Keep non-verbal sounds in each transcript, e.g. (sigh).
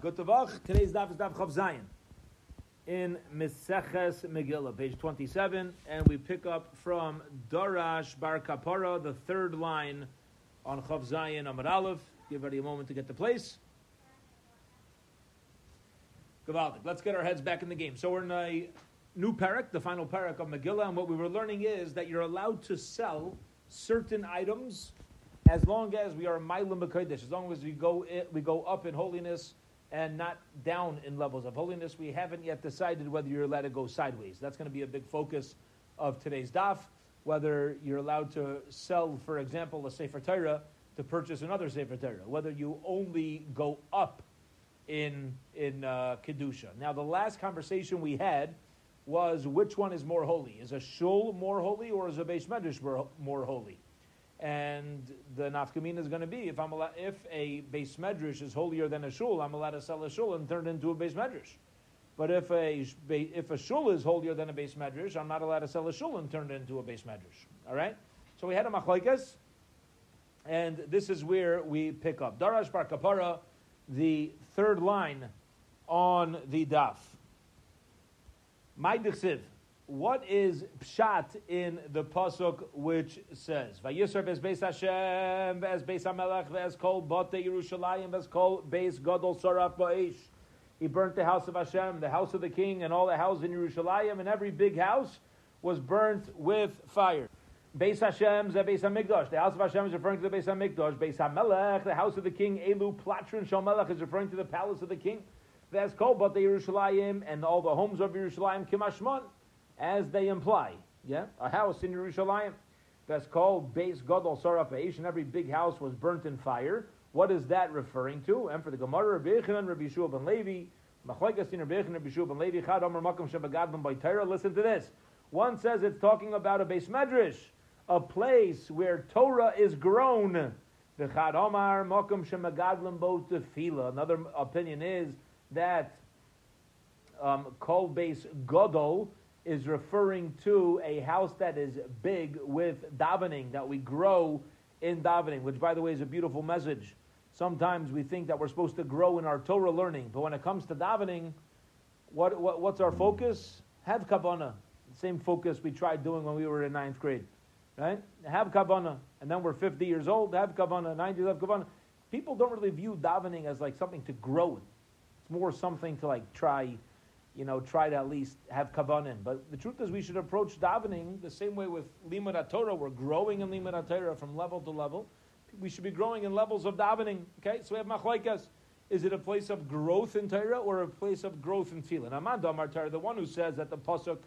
Good Today's daf is daf Chav Zayin in Meseches Megillah, page 27, and we pick up from Darash Bar Kapara, the third line on Chav Zayin Amar Aleph. Give everybody a moment to get the place. Gavaldik. Let's get our heads back in the game. So we're in a new parak, the final parak of Megillah, and what we were learning is that you're allowed to sell certain items as long as we are B'Kodesh, as long as we go, we go up in holiness and not down in levels of holiness, we haven't yet decided whether you're allowed to go sideways. That's going to be a big focus of today's daf, whether you're allowed to sell, for example, a Sefer Torah to purchase another Sefer Torah, whether you only go up in, in uh, Kedusha. Now, the last conversation we had was which one is more holy? Is a shul more holy or is a Beis Medrash more, more holy? And the nafkamina is going to be if I'm allowed, if a beis medrash is holier than a shul, I'm allowed to sell a shul and turn it into a beis medrash. But if a if a shul is holier than a beis medrash, I'm not allowed to sell a shul and turn it into a beis medrash. All right. So we had a machlekes, and this is where we pick up Darash Bar Kapara, the third line on the daf. My what is pshat in the pasuk which says Vayisar ves beis Hashem ves beis Hamelech ves kol bote Yerushalayim ves kol beis Gadol Saraf Ba'ish. He burnt the house of Hashem, the house of the king, and all the houses in Yerushalayim, and every big house was burnt with fire. Beis Hashem ze beis Hamikdash. The house of Hashem is referring to the beis Hamikdash. Beis Hamelech, the house of the king. Elu Platrin Shomelech is referring to the palace of the king. Ves kol bote Yerushalayim, and all the homes of Yerushalayim Kimashmon as they imply. Yeah, a house in Yerushalayim that's called Beis Gadol Saraf Eish, and every big house was burnt in fire. What is that referring to? And for the Gemara, Rabbi Yechanan, Rabbi Yeshua ben Levi, Machlekes in Rabbi Yechanan, Rabbi Yeshua ben Levi, Chad Omer Makom Shebagadlam by Torah. Listen to this. One says it's talking about a Beis Medrash, a place where Torah is grown. The Chad Omar Makom Shemagadlam Bo Tefila. Another opinion is that um, called Beis Gadol is referring to a house that is big with davening, that we grow in davening, which, by the way, is a beautiful message. Sometimes we think that we're supposed to grow in our Torah learning, but when it comes to davening, what, what what's our focus? Have kavanah. Same focus we tried doing when we were in ninth grade, right? Have kavanah, and then we're 50 years old. Have kavanah, 90 years have kavanah. People don't really view davening as like something to grow in. It's more something to like try you know, try to at least have kavanin. But the truth is, we should approach davening the same way with limud Torah. We're growing in limud Torah from level to level. We should be growing in levels of davening. Okay, so we have machlaikas. Is it a place of growth in Torah or a place of growth in tefillah? Amanda Amar Torah, the one who says that the pasuk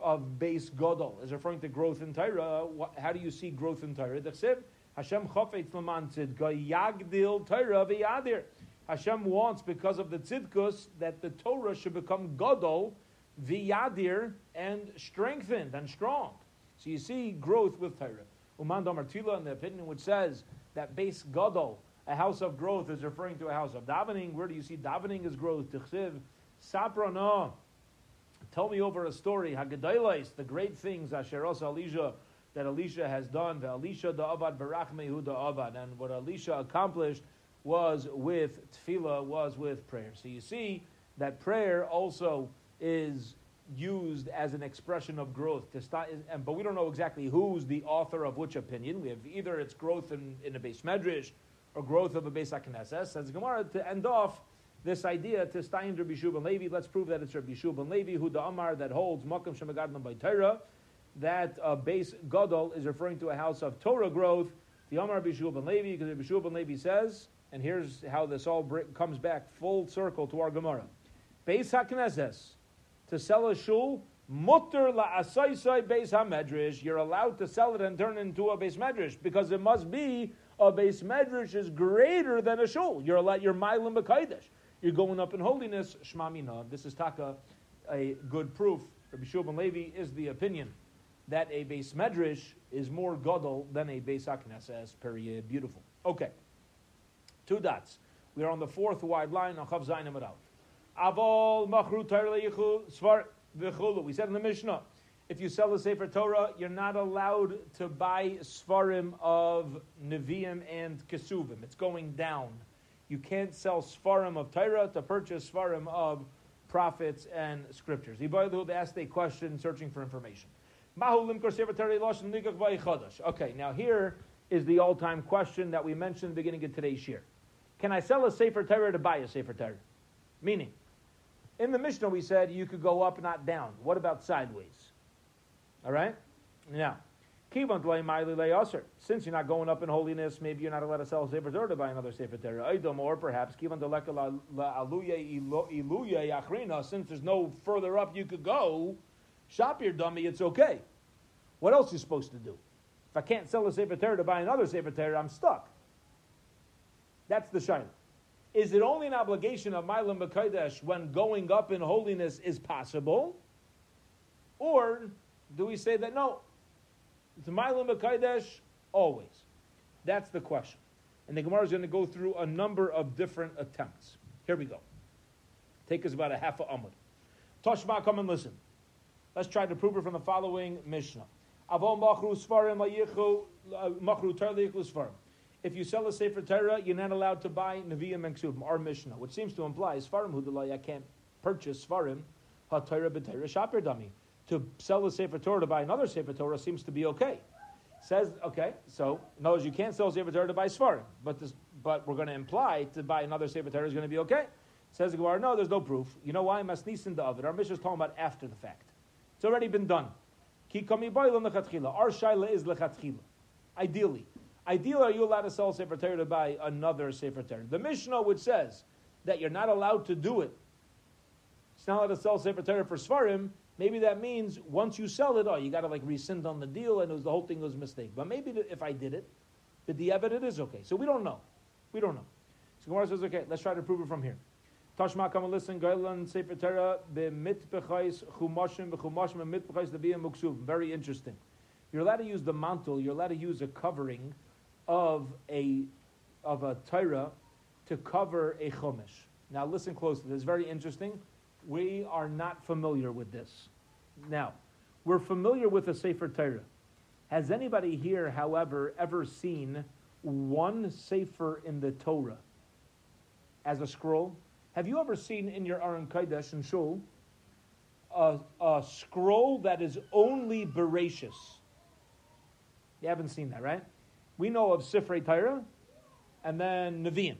of beis godol is referring to growth in Torah. How do you see growth in Torah? Hashem chafetz lamantzid gayagdil Torah v'yadir. Hashem wants, because of the tzidkus, that the Torah should become gadol, viyadir, and strengthened and strong. So you see growth with Torah. Uman Martila, in the opinion which says that beis gadol, a house of growth, is referring to a house of davening. Where do you see davening as growth? Tichsiv, saprana. Tell me over a story. Hagadailis, the great things, Asheros Elisha, that Elisha has done. The Elisha the Avad Barachmehu the Avad, and what Elisha accomplished was with tefillah, was with prayer. So you see that prayer also is used as an expression of growth. To start, but we don't know exactly who's the author of which opinion. We have either it's growth in, in a beis medrash or growth of a base akneses. Says Gemara to end off this idea to Stein Rabbi Shub Levi. Let's prove that it's Rabbi Shub Levi who the Amar that holds Makam Shemagadlam by Torah. That uh, beis gadol is referring to a house of Torah growth. The Amar Rabbi Shub Levi because Rabbi Shub Levi says and here's how this all comes back full circle to our Gemara. Beis HaKnesses, to sell a shul, mutter la asaisai beis hamedrash. You're allowed to sell it and turn it into a beis medrash because it must be a beis medrash is greater than a shul. You're allowed. You're milim b'kaidesh. You're going up in holiness. Shmamina. This is taka, a good proof. Rabbi Shulman Levi is the opinion that a beis medrash is more gadol than a beis hakneses. Period. Beautiful. Okay. Two dots. We are on the fourth wide line on Chav Zayin. Avol machru svar. We said in the Mishnah, if you sell the Sefer Torah, you're not allowed to buy svarim of Nevi'im and Kesuvim. It's going down You can't sell Svarim of Torah to purchase Svarim of prophets and scriptures. They asked a question searching for information. Okay, now here is the all time question that we mentioned beginning of today's year. Can I sell a Sefer Torah to buy a Sefer Torah? Meaning, in the Mishnah we said you could go up, not down. What about sideways? All right? Now, since you're not going up in holiness, maybe you're not allowed to sell a Sefer Torah to buy another Sefer Torah. Or perhaps, since there's no further up you could go, shop your dummy, it's okay. What else are you supposed to do? If I can't sell a Sefer Torah to buy another Sefer Torah, I'm stuck. That's the shayla. Is it only an obligation of Milam B'Kodesh when going up in holiness is possible? Or do we say that no, it's Milam B'Kodesh always? That's the question. And the Gemara is going to go through a number of different attempts. Here we go. Take us about a half a amud. Toshma, come and listen. Let's try to prove it from the following Mishnah. Avol machru svarim uh, machru svarim. If you sell a Sefer Torah, you're not allowed to buy Nevi'im and Ksubim, our Mishnah, which seems to imply Svarim Hudalai, I can't purchase Svarim, HaTorah B'Torah Shaper Dami. To sell a Sefer Torah to buy another Sefer Torah seems to be okay. Says, okay, so, in other words, you can't sell Sefer Torah to buy Svarim, but, this, but we're going to imply to buy another Sefer Torah is going to be okay. Says the Gemara, no, there's no proof. You know why? Masnisin the Our Mishnah is talking about after the fact. It's already been done. Our shaila is lechatchila. Ideally, Ideally, are you allowed to sell Sefer Torah to buy another Sefer Torah? The Mishnah, which says that you're not allowed to do it, it's not allowed to sell Sefer Torah for Svarim, maybe that means once you sell it, oh, you got to like rescind on the deal and it was, the whole thing was a mistake. But maybe if I did it, but the evidence is okay. So we don't know. We don't know. So Gemara says, okay, let's try to prove it from here. Tashma, come and listen. Gailan Sefer Torah b'mitbechais chumashim b'chumashim b'mitbechais lebiyam muksub. Very interesting. You're allowed to use the mantle. You're allowed to use a covering of a of a Torah to cover a chumash. Now listen closely. This is very interesting. We are not familiar with this. Now, we're familiar with the Sefer Torah. Has anybody here, however, ever seen one Sefer in the Torah as a scroll? Have you ever seen in your Aron Kodesh and Shul a, a scroll that is only Bereshis? You haven't seen that, right? We know of Sifrei Torah and then Nevi'im.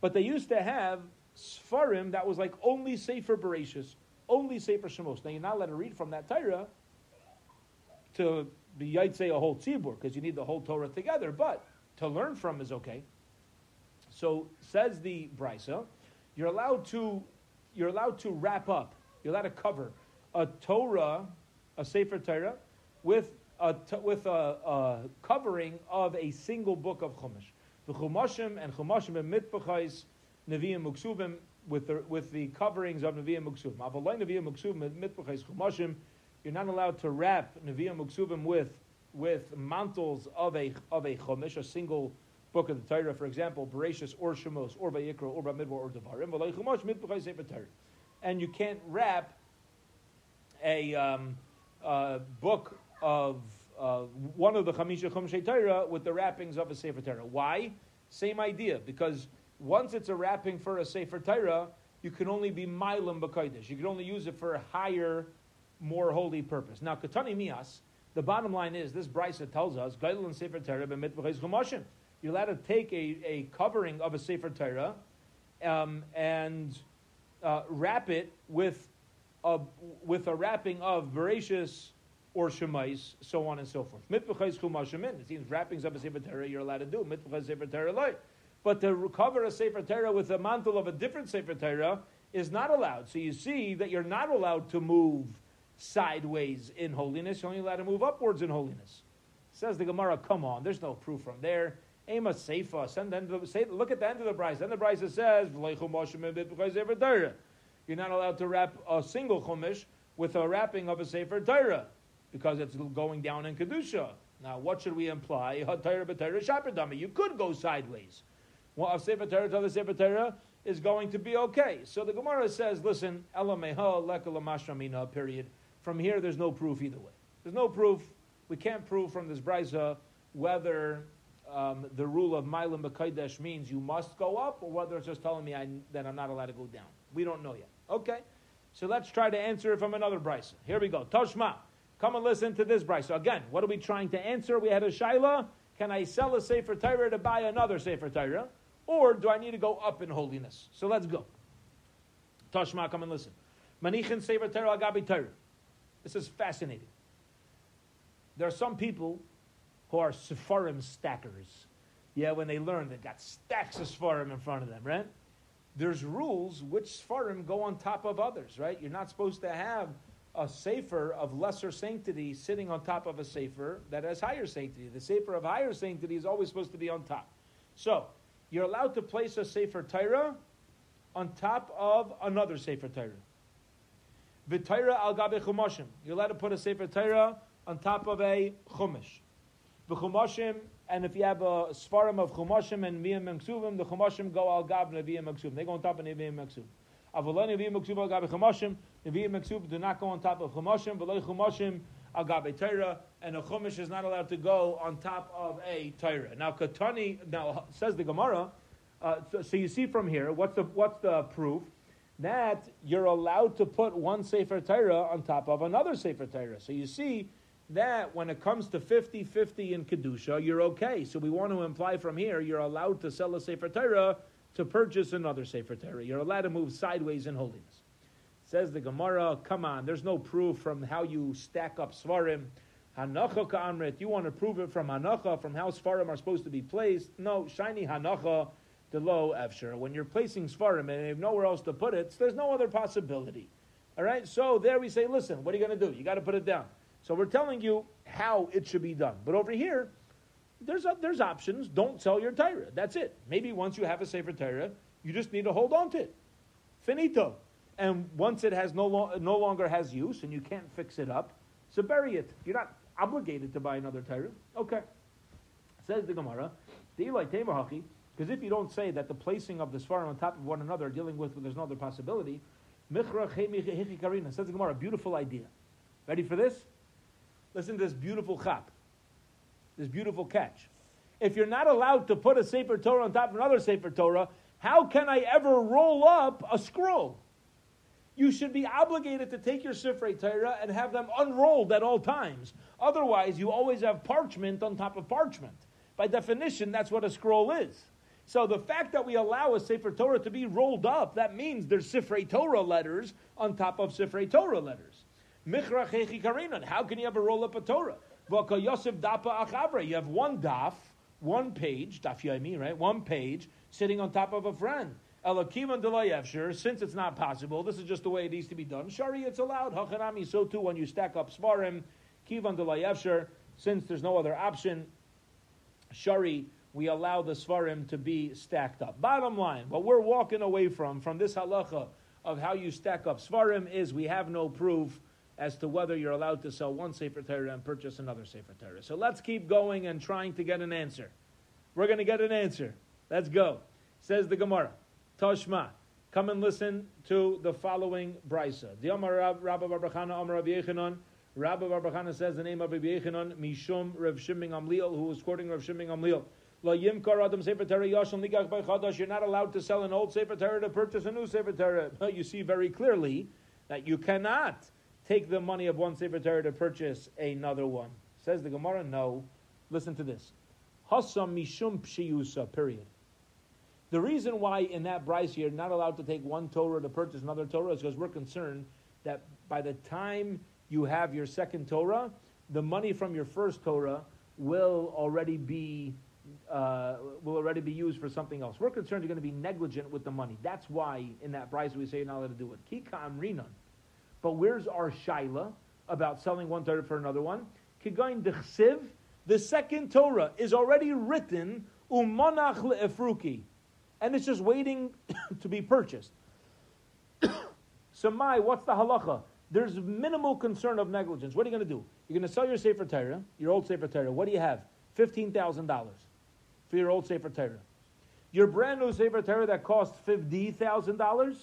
But they used to have Sfarim that was like only Sefer Bereshis, only Sefer Shemos. Now you're not allowed to read from that Torah to be say a whole tzibur because you need the whole Torah together, but to learn from is okay. So says the Brisa, you're allowed to you're allowed to wrap up, you're allowed to cover a Torah, a Sefer Torah, with with a, a, covering of a single book of Chumash. The Chumashim and Chumashim and Mitbachais, Nevi'im Muksubim, with the, with the coverings of Nevi'im Muksubim. Avalai Nevi'im Muksubim, Mitbachais Chumashim, you're not allowed to wrap Nevi'im Muksubim with, with mantles of a, of a Chumash, a single book of the Torah, for example, Bereshis or Shemos or Vayikra or Bamidbar or Devarim. Chumash Mitbachais Sefer. And you can't wrap a um, book of uh, one of the Chamisha Chumshei Torah with the wrappings of a Sefer Torah. Why? Same idea, because once it's a wrapping for a Sefer Torah, you can only be Milam B'Kodesh. You can only use it for a higher, more holy purpose. Now, Katani Mias, the bottom line is, this Brisa tells us, Gaidel and Sefer Torah. You're allowed to take a, a covering of a Sefer Torah um, and uh, wrap it with a, with a wrapping of Bereshis, or Shemais, so on and so forth. Mitbechais chumashamin. It seems wrappings of a Sefer Torah you're allowed to do. Mitbechais Sefer Torah loy. But to cover a Sefer Torah with a mantle of a different Sefer Torah is not allowed. So you see that you're not allowed to move sideways in holiness. You're only allowed to move upwards in holiness. Says the Gemara, come on, there's no proof from there. Ema Seifa, send say, look at the end of the Brisa. Then the Brisa says, You're not allowed to wrap a single chumash with a wrapping of a Sefer Torah because it's going down in Kedusha. Now, what should we imply? (laughs) You could go sideways. Well, a Sefer Torah to the Sefer Torah is going to be okay. So the Gemara says, listen, period. From here, there's no proof either way. There's no proof. We can't prove from this brisa whether um, the rule of Milam B'Kaidesh means you must go up, or whether it's just telling me I, that I'm not allowed to go down. We don't know yet. Okay, so let's try to answer it from another brisa. Here we go. Toshma, come and listen to this brisa. Again, what are we trying to answer? We had a shaila. Can I sell a Sefer Torah to buy another Sefer Torah? Or do I need to go up in holiness? So let's go. Toshma, come and listen. Manichin Sefer Torah Agabi Torah. This is fascinating. There are some people who are Sepharim stackers. Yeah, when they learn, they've got stacks of Sepharim in front of them, right? There's rules which Sepharim go on top of others, right? You're not supposed to have a Sefer of lesser sanctity sitting on top of a Sefer that has higher sanctity. The Sefer of higher sanctity is always supposed to be on top. So, you're allowed to place a Sefer Torah on top of another Sefer Torah. V'Torah al gabe chumashim. You're allowed to put a Sefer Torah on top of a chumash. The chumashim, and if you have a svarim of chumashim and v'yim and the chumashim go al gab nevi'im and They go on top of nevi'im and ksuvim. Avalani nevi'im al gabe chumashim. Nevi'im and do not go on top of chumashim. V'loy chumashim al gabe Torah. And a chumash is not allowed to go on top of a Torah. Now katani, now says the Gemara, uh, so, so, you see from here, what's the, what's the proof? That you're allowed to put one Sefer Torah on top of another Sefer Torah. So you see that when it comes to 50 50 in Kedusha, you're okay. So we want to imply from here, you're allowed to sell a Sefer Torah to purchase another Sefer Torah. You're allowed to move sideways in holiness. Says the Gemara, come on, there's no proof from how you stack up Svarim. Hanacha ka'amrit, you want to prove it from Hanacha, from how Svarim are supposed to be placed. No, shiny Hanacha, low Efsher. When you're placing Svarim and you have nowhere else to put it, there's no other possibility. All right, so there we say, listen, what are you going to do? You got to put it down. So we're telling you how it should be done. But over here, there's, a, there's options. Don't sell your Torah. That's it. Maybe once you have a Sefer Torah, you just need to hold on to it. Finito. And once it has no, lo- no longer has use and you can't fix it up, so bury it. You're not obligated to buy another Torah. Okay. Says the Gemara, because if you don't say that the placing of the Svarim on top of one another dealing with there's no other possibility, says the Gemara, beautiful idea. Ready for this? Listen to this beautiful chap, this beautiful catch. If you're not allowed to put a Sefer Torah on top of another Sefer Torah, how can I ever roll up a scroll? You should be obligated to take your Sefer Torah and have them unrolled at all times. Otherwise, you always have parchment on top of parchment. By definition, that's what a scroll is. So the fact that we allow a Sefer Torah to be rolled up, that means there's Sefer Torah letters on top of Sefer Torah letters. Mikra Karinon. How can you ever roll up a Torah? Yosef Dapa Achavra. You have one daf, one page, daf yomi, right? One page sitting on top of a friend. Since it's not possible, this is just the way it needs to be done. Shari, it's allowed. Hachanami, so too when you stack up svarim. Kivan delayevsher, since there's no other option. Shari, we allow the svarim to be stacked up. Bottom line, what we're walking away from from this halacha of how you stack up svarim is we have no proof as to whether you're allowed to sell one Sefer Torah and purchase another Sefer Torah. So let's keep going and trying to get an answer. We're going to get an answer. Let's go. Says the Gemara, Toshma, come and listen to the following brisa. The Amar Rabbi Barbachana, Amar Rabbi Yechanan, Rabbi Barbachana says the name of Rabbi Yechanan, Mishum Rav Shiming Amliel, who was quoting Rav Shiming Amliel. La Yimkar Adam Sefer Torah Yashon Nigach Chadash. You're not allowed to sell an old Sefer Torah to purchase a new Sefer Torah. (laughs) You see very clearly that you cannot take the money of one Sefer Torah to purchase another one. Says the Gemara, no. Listen to this. Hasam mishum pshiyusa, period. The reason why in that Bryce you're not allowed to take one Torah to purchase another Torah is because we're concerned that by the time you have your second Torah, the money from your first Torah will already be uh, will already be used for something else. We're concerned you're going to be negligent with the money. That's why in that Bryce we say you're not allowed to do it. Kika amrinan. But where's our shaila about selling one Torah for another one? Kigain dechsiv, the second Torah is already written umanach le'efruki, and it's just waiting (coughs) to be purchased. (coughs) so my, what's the halacha? There's minimal concern of negligence. What are you going to do? You're going to sell your Sefer Torah, your old Sefer Torah. What do you have? $15,000 for your old Sefer Torah. Your brand new Sefer Torah that costs $50,000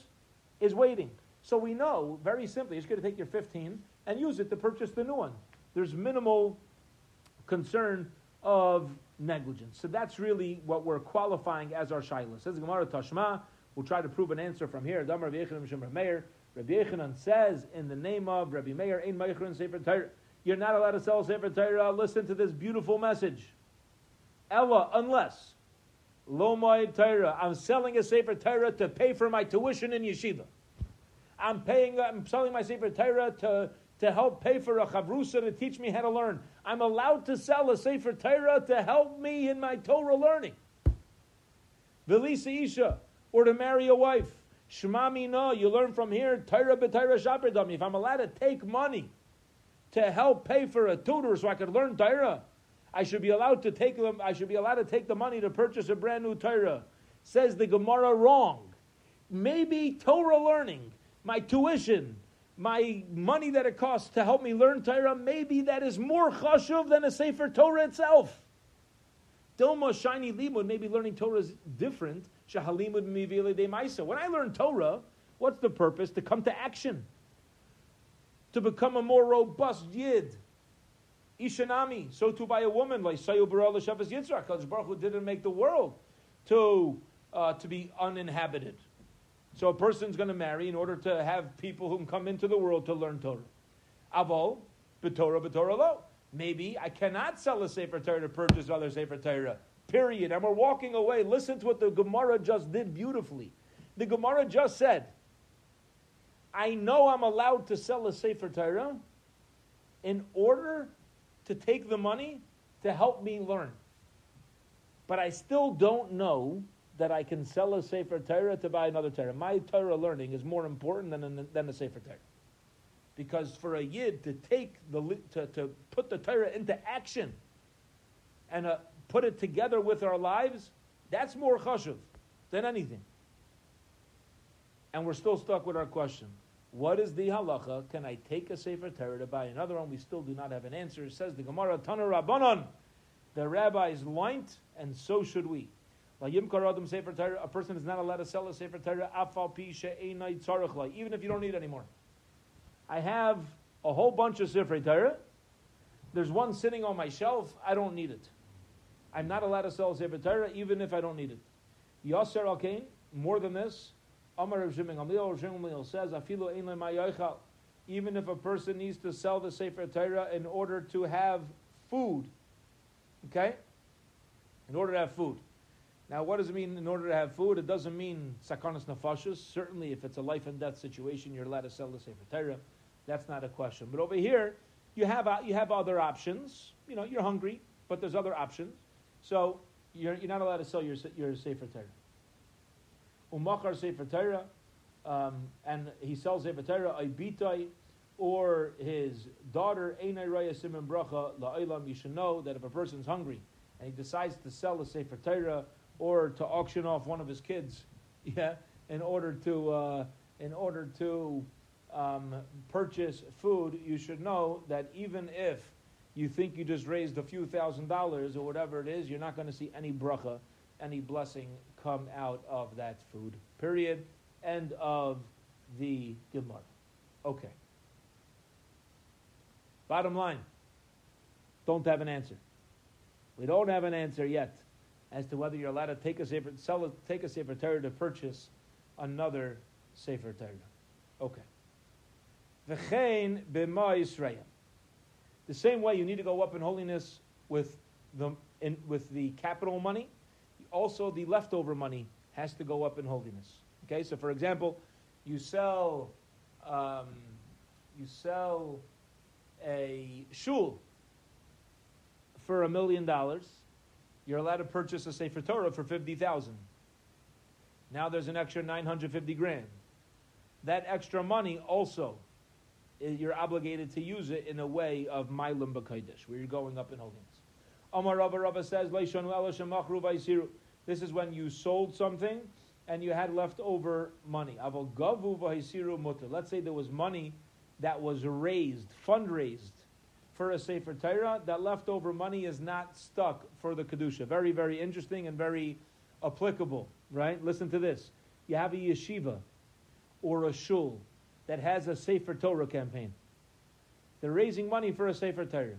is waiting. So we know very simply, you're just going to take your 15 and use it to purchase the new one. There's minimal concern of negligence. So that's really what we're qualifying as our shaila. Says Gemara Tashma. We'll try to prove an answer from here. Damar Meir. Rabbi Yechanan says in the name of Rabbi Meir, Meichron Sefer Torah. You're not allowed to sell Sefer Torah. Listen to this beautiful message. Ella, unless Lo Torah. I'm selling a Sefer Torah to pay for my tuition in yeshiva. I'm paying. I'm selling my Sefer Torah to to help pay for a chavrusa to teach me how to learn. I'm allowed to sell a Sefer Torah to help me in my Torah learning. Velisa Isha, or to marry a wife. Shmami no, you learn from here, Torah b'Torah shaperdami. If I'm allowed to take money to help pay for a tutor so I could learn Torah, I should be allowed to take them, I should be allowed to take the money to purchase a brand new Torah. Says the Gemara wrong. Maybe Torah learning, my tuition, my money that it costs to help me learn Torah, maybe that is more chashuv than a Sefer Torah itself. Dilma shiny limud, maybe learning Torah is different. Shahalimud mivile de maisa. When I learn Torah, what's the purpose? To come to action. To become a more robust yid. Ishanami, so too by a woman, like Sayu Baral Shavas Yitzhak, Baruch Hu didn't make the world to, uh, to be uninhabited. So a person's going to marry in order to have people who come into the world to learn Torah. Avol, b'Torah, b'Torah lo. Maybe I cannot sell a Sefer Torah to purchase other Sefer Torah. Period. And we're walking away. Listen to what the Gemara just did beautifully. The Gemara just said, I know I'm allowed to sell a Sefer Torah in order to take the money to help me learn. But I still don't know that I can sell a Sefer Torah to buy another Torah. My Torah learning is more important than, than the Sefer Torah. Because for a Yid to take the, to, to put the Torah into action and uh, put it together with our lives, that's more chashuv than anything. And we're still stuck with our question. What is the halacha? Can I take a Sefer Torah to buy another one? We still do not have an answer. It says the Gemara, Tana Rabbanon. The rabbis learned, and so should we. A person is not allowed to sell a Sefer Torah even if you don't need it anymore. I have a whole bunch of Sefer Torah. There's one sitting on my shelf. I don't need it. I'm not allowed to sell Sefer Torah even if I don't need it. Yasser al more than this, Amar Rav says, even if a person needs to sell the Sefer Torah in order to have food, okay? In order to have food. Now, what does it mean in order to have food? It doesn't mean sakanas nafashus. Certainly, if it's a life and death situation, you're allowed to sell the Sefer Torah. That's not a question. But over here, you have, uh, you have other options. You know, you're hungry, but there's other options. So you're, you're not allowed to sell your, your Sefer Torah. Umachar Sefer Torah, um, and he sells Sefer Torah, Aibitai, or his daughter, Einai Raya Simon Bracha, La'ilam, you should know that if a person's hungry and he decides to sell the Sefer Torah, or to auction off one of his kids, (laughs) yeah, in order to uh, in order to um, purchase food, you should know that even if you think you just raised a few thousand dollars or whatever it is, you're not going to see any bracha, any blessing come out of that food. Period. End of the Gemara. Okay. Bottom line, don't have an answer. We don't have an answer yet as to whether you're allowed to take a sefer, sell a, take a sefer Torah to purchase another sefer Torah. Okay. V'chein b'ma Yisrael. The same way you need to go up in holiness with the in, with the capital money, also the leftover money has to go up in holiness. Okay, so for example, you sell um, you sell a shul for a million dollars you're allowed to purchase a Sefer Torah for 50000 Now there's an extra 950 grand. That extra money also, eh, you're obligated to use it in a way of Milam B'Kodesh, where you're going up in holiness. Amar Rabba Rabba says, This is when you sold something and you had leftover money. Let's say there was money that was raised, fundraised for a Sefer Torah, that leftover money is not stuck for the Kedusha. Very, very interesting and very applicable, right? Listen to this. You have a yeshiva or a shul that has a Sefer Torah campaign. They're raising money for a Sefer Torah.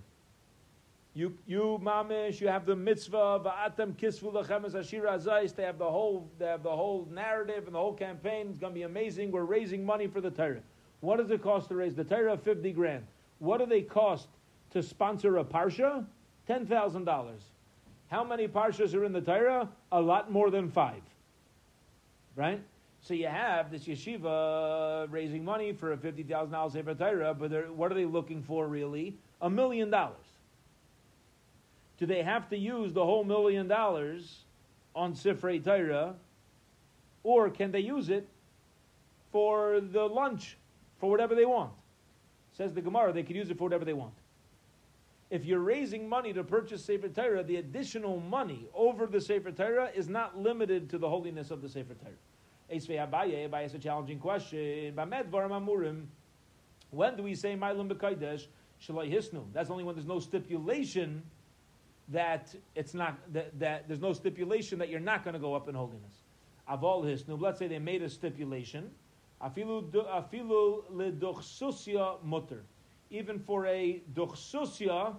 You, you mamish, you have the mitzvah, va'atem kisvu lechemes ashira azais. They have the whole, they have the whole narrative and the whole campaign. It's going to be amazing. We're raising money for the Torah. What does it cost to raise the Torah? Fifty grand. What do they cost to sponsor a parsha? Ten thousand dollars. How many parshas are in the Torah? A lot more than five. Right? So you have this yeshiva raising money for a fifty thousand dollars Sefer Torah, but what are they looking for really? A million dollars. Do they have to use the whole million dollars on Sifrei Torah, or can they use it for the lunch, for whatever they want? Says the Gemara, they could use it for whatever they want. If you're raising money to purchase Sefer Torah, the additional money over the Sefer Torah is not limited to the holiness of the Sefer Torah. Esvei Abaye, Abaye is a challenging question. When do we say Mailim B'Kaidesh, Shalai Hisnu? That's only when there's no stipulation that it's not that, that there's no stipulation that you're not going to go up in holiness. Aval hisnu. Let's say they made a stipulation. Afilu leduchsusia mutter. Even for a duchsusia,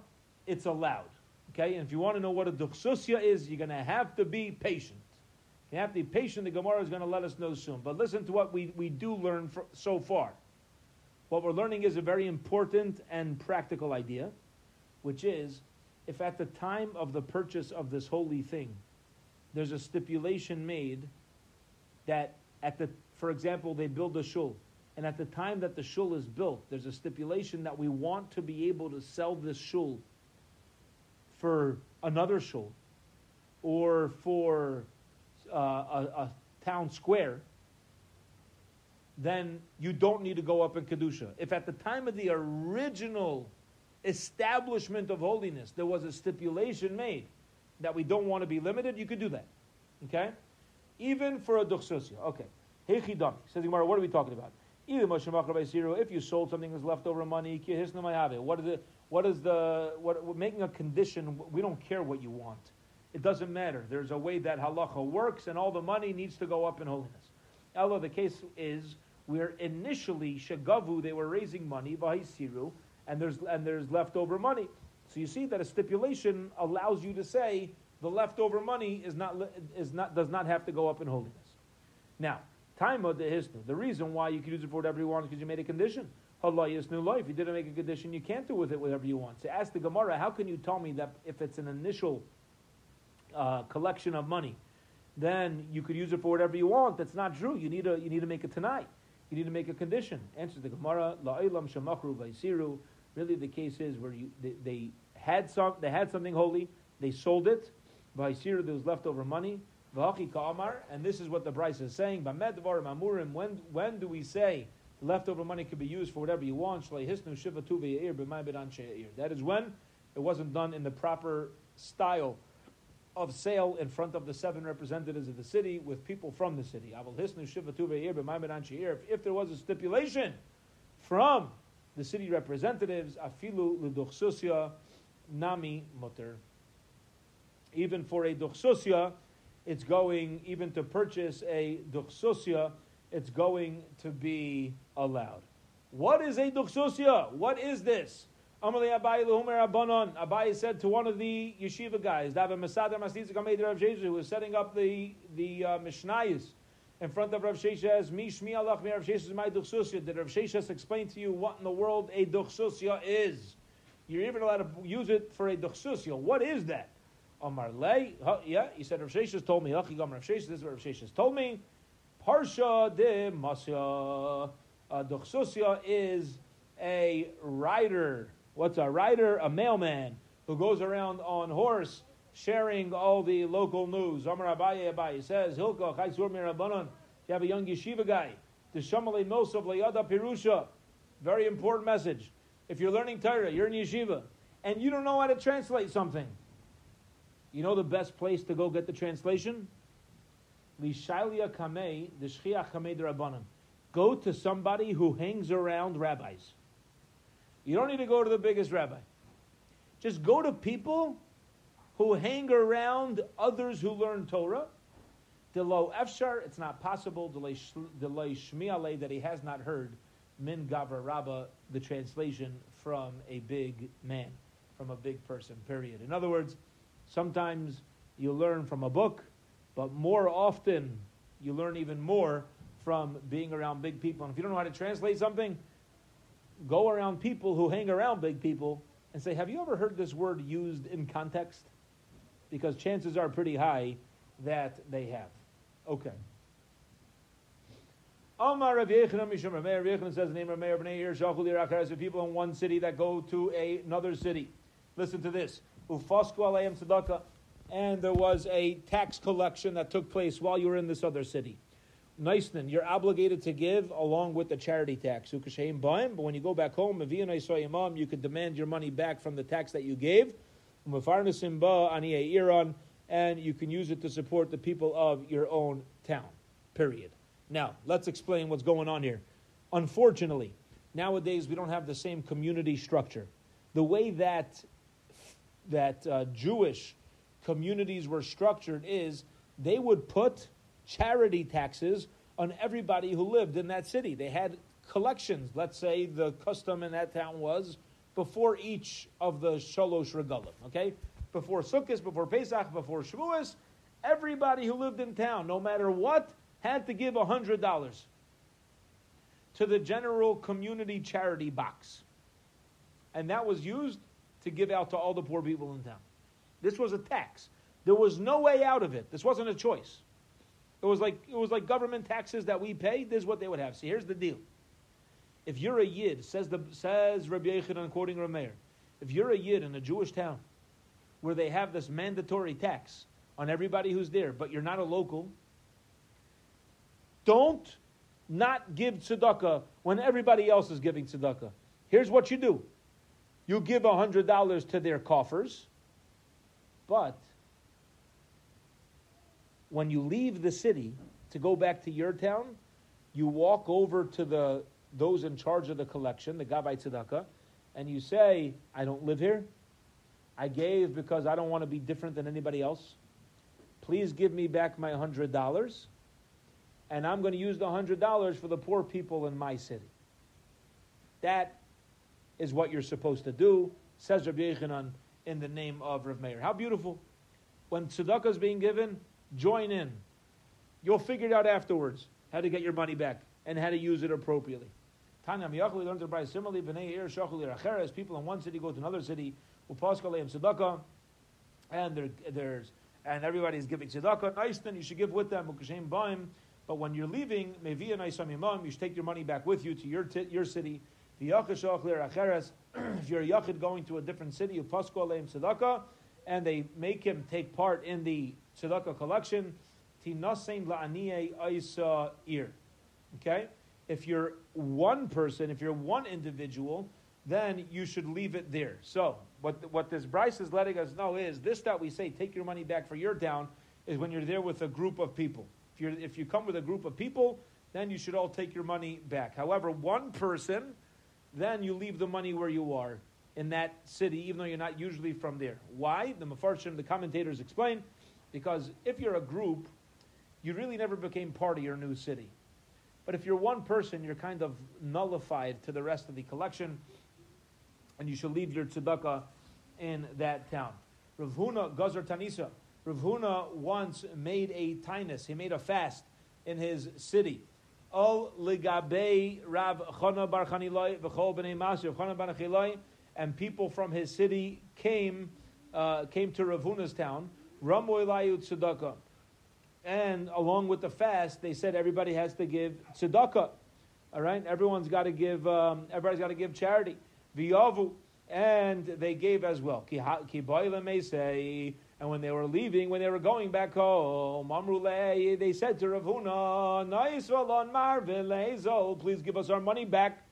it's allowed. Okay, and if you want to know what a duchsusia is, you're going to have to be patient. You have to be patient. The Gemara is going to let us know soon. But listen to what we, we do learn for, so far. What we're learning is a very important and practical idea, which is if at the time of the purchase of this holy thing, there's a stipulation made that at the, for example, they build a shul, and at the time that the shul is built, there's a stipulation that we want to be able to sell this shul for another shul or for uh, a, a town square, then you don't need to go up in Kedusha. If at the time of the original establishment of holiness, there was a stipulation made that we don't want to be limited, you could do that. Okay? Even for a duchsusya. Okay. Hechidami. Says Gemara, what are we talking about? If you sold something that's leftover money, what is it? What is the what? Making a condition. We don't care what you want. It doesn't matter. There's a way that halacha works, and all the money needs to go up in holiness. Although the case is where initially shagavu they were raising money by siru, and there's and there's leftover money. So you see that a stipulation allows you to say the leftover money is not is not does not have to go up in holiness. Now, time of the hisnu. The reason why you can use it for whatever you want is because you made a condition. Allah is new life. You didn't make a condition, you can't do with it whatever you want. So ask the Gemara, how can you tell me that if it's an initial uh, collection of money, then you could use it for whatever you want? That's not true. You need to you need to make it tonight. You need to make a condition. Answer the Gemara, La'ilam Shamachru Vaisiru. Really, the case is where you, they, they had some, they had something holy, they sold it. V'haisir, there was leftover money. V'hachi ka'amar, and this is what the Bryce is saying. When, when do we say leftover money could be used for whatever you want? That is when it wasn't done in the proper style of sale in front of the seven representatives of the city with people from the city. If there was a stipulation from the city representatives, afilu l'duchsusya nami mutter. Even for a duchsusya, it's going, even to purchase a duchsusya, it's going to be allowed. What is a duchsusya? What is this? Amalei Abaye Luhumer Abanon. Abai said to one of the yeshiva guys, Dava Masada Masnitzik Rav who was setting up the, the uh, Mishnayos in front of Rav Sheshes, Mi Shmi Allah Mi Rav Sheshes my duchsusya. Did Rav Sheshes explain to you what in the world a duchsusya is? You're even allowed to use it for a duchsusya. What is that? Amar Le, yeah, he said Rav Sheshes told me. Hachi Rav Sheshes, this is what Rav Sheshes told me. Parsha de Masya. Uh, Duchsusya is a rider. What's a rider? A mailman who goes around on horse sharing all the local news. Amar Abaye Abaye says, Hilka Chaisur Mirabanan. You have a young yeshiva guy. The Shamale Nosov Layada Pirusha. Very important message. If you're learning Torah, you're in yeshiva, and you don't know how to translate something, you know the best place to go get the translation? The Rabbanim. Go to somebody who hangs around rabbis. You don't need to go to the biggest rabbi. Just go to people who hang around others who learn Torah. Delo efshar, it's not possible. Delay shmiale that he has not heard min gavra rabba, the translation from a big man. from a big person, period. In other words, sometimes you learn from a book, but more often you learn even more from being around big people. And if you don't know how to translate something, go around people who hang around big people and say, Have you ever heard this word used in context? Because chances are pretty high that they have. Okay. Omar Rav Yechanan Mishum Rav Meir. Yechanan says the name of Meir Bnei Ir Shachul Yirachar people in one city that go to another city. Listen to this. Ufasku Alayim Tzedakah. And there was a tax collection that took place while you were in this other city. Neisnan, you're obligated to give along with the charity tax. But when you go back home, you could demand your money back from the tax that you gave. And you can use it to support the people of your own town. Period. Now, let's explain what's going on here. Unfortunately, nowadays we don't have the same community structure. The way that that uh, Jewish communities were structured is they would put charity taxes on everybody who lived in that city. They had collections. Let's say the custom in that town was before each of the shalosh regalim. Okay, before Sukkot, before Pesach, before Shavuos, everybody who lived in town, no matter what, had to give $100 to the general community charity box. And that was used to give out to all the poor people in town. This was a tax. There was no way out of it. This wasn't a choice. It was like it was like government taxes that we pay. This is what they would have. See, here's the deal. If you're a yid, says the says Rabbi Yechanan quoting Rameir, if you're a yid in a Jewish town where they have this mandatory tax on everybody who's there, but you're not a local, don't not give tzedakah when everybody else is giving tzedakah. Here's what you do you give $100 to their coffers, but when you leave the city to go back to your town, you walk over to the those in charge of the collection, the Gabbai Tzedakah, and you say, I don't live here. I gave because I don't want to be different than anybody else. Please give me back my $100 and I'm going to use the $100 for the poor people in my city. That is what you're supposed to do, says Rabbi Yechanan in the name of Rav Meir. How beautiful. When tzedakah is being given, join in. You'll figure it out afterwards how to get your money back and how to use it appropriately. Tanya Miyachli learned to buy similarly, B'nai Ir people in one city go to another city, Upaskaleim tzedakah, and there, there's and everybody's giving tzedakah. Nice, then you should give with them. But when you're leaving, you should take your money back with you to your, t- your city. (clears throat) if you're a Yachid going to a different city, you Pasko Aleim Tzedakah, and they make him take part in the Tzedakah collection. Aisa Ir. Okay? If you're one person, if you're one individual, then you should leave it there. So, what, what this Bryce is letting us know is this that we say, take your money back for your town, is when you're there with a group of people. If, you're, if you come with a group of people, then you should all take your money back. However, one person, then you leave the money where you are in that city, even though you're not usually from there. Why? The Mefarshim, the commentators explain, because if you're a group, you really never became part of your new city. But if you're one person, you're kind of nullified to the rest of the collection, and you should leave your tzedakah in that town. Rav Huna Gazar Tanisa, Rav Huna once made a tinus, he made a fast in his city. Ol ligabe Rav Chana bar Chaniloi v'chol b'nei Chana bar and people from his city came uh, came to Rav Huna's town. Ramoy layu tzedakah, and along with the fast, they said everybody has to give tzedakah. All right, everyone's got to give. Um, everybody's got to give charity. V'yavu, and they gave as well. Ki may say and when they were leaving, when they were going back home, Amruleh, they said to Rav Huna, please give us our money back.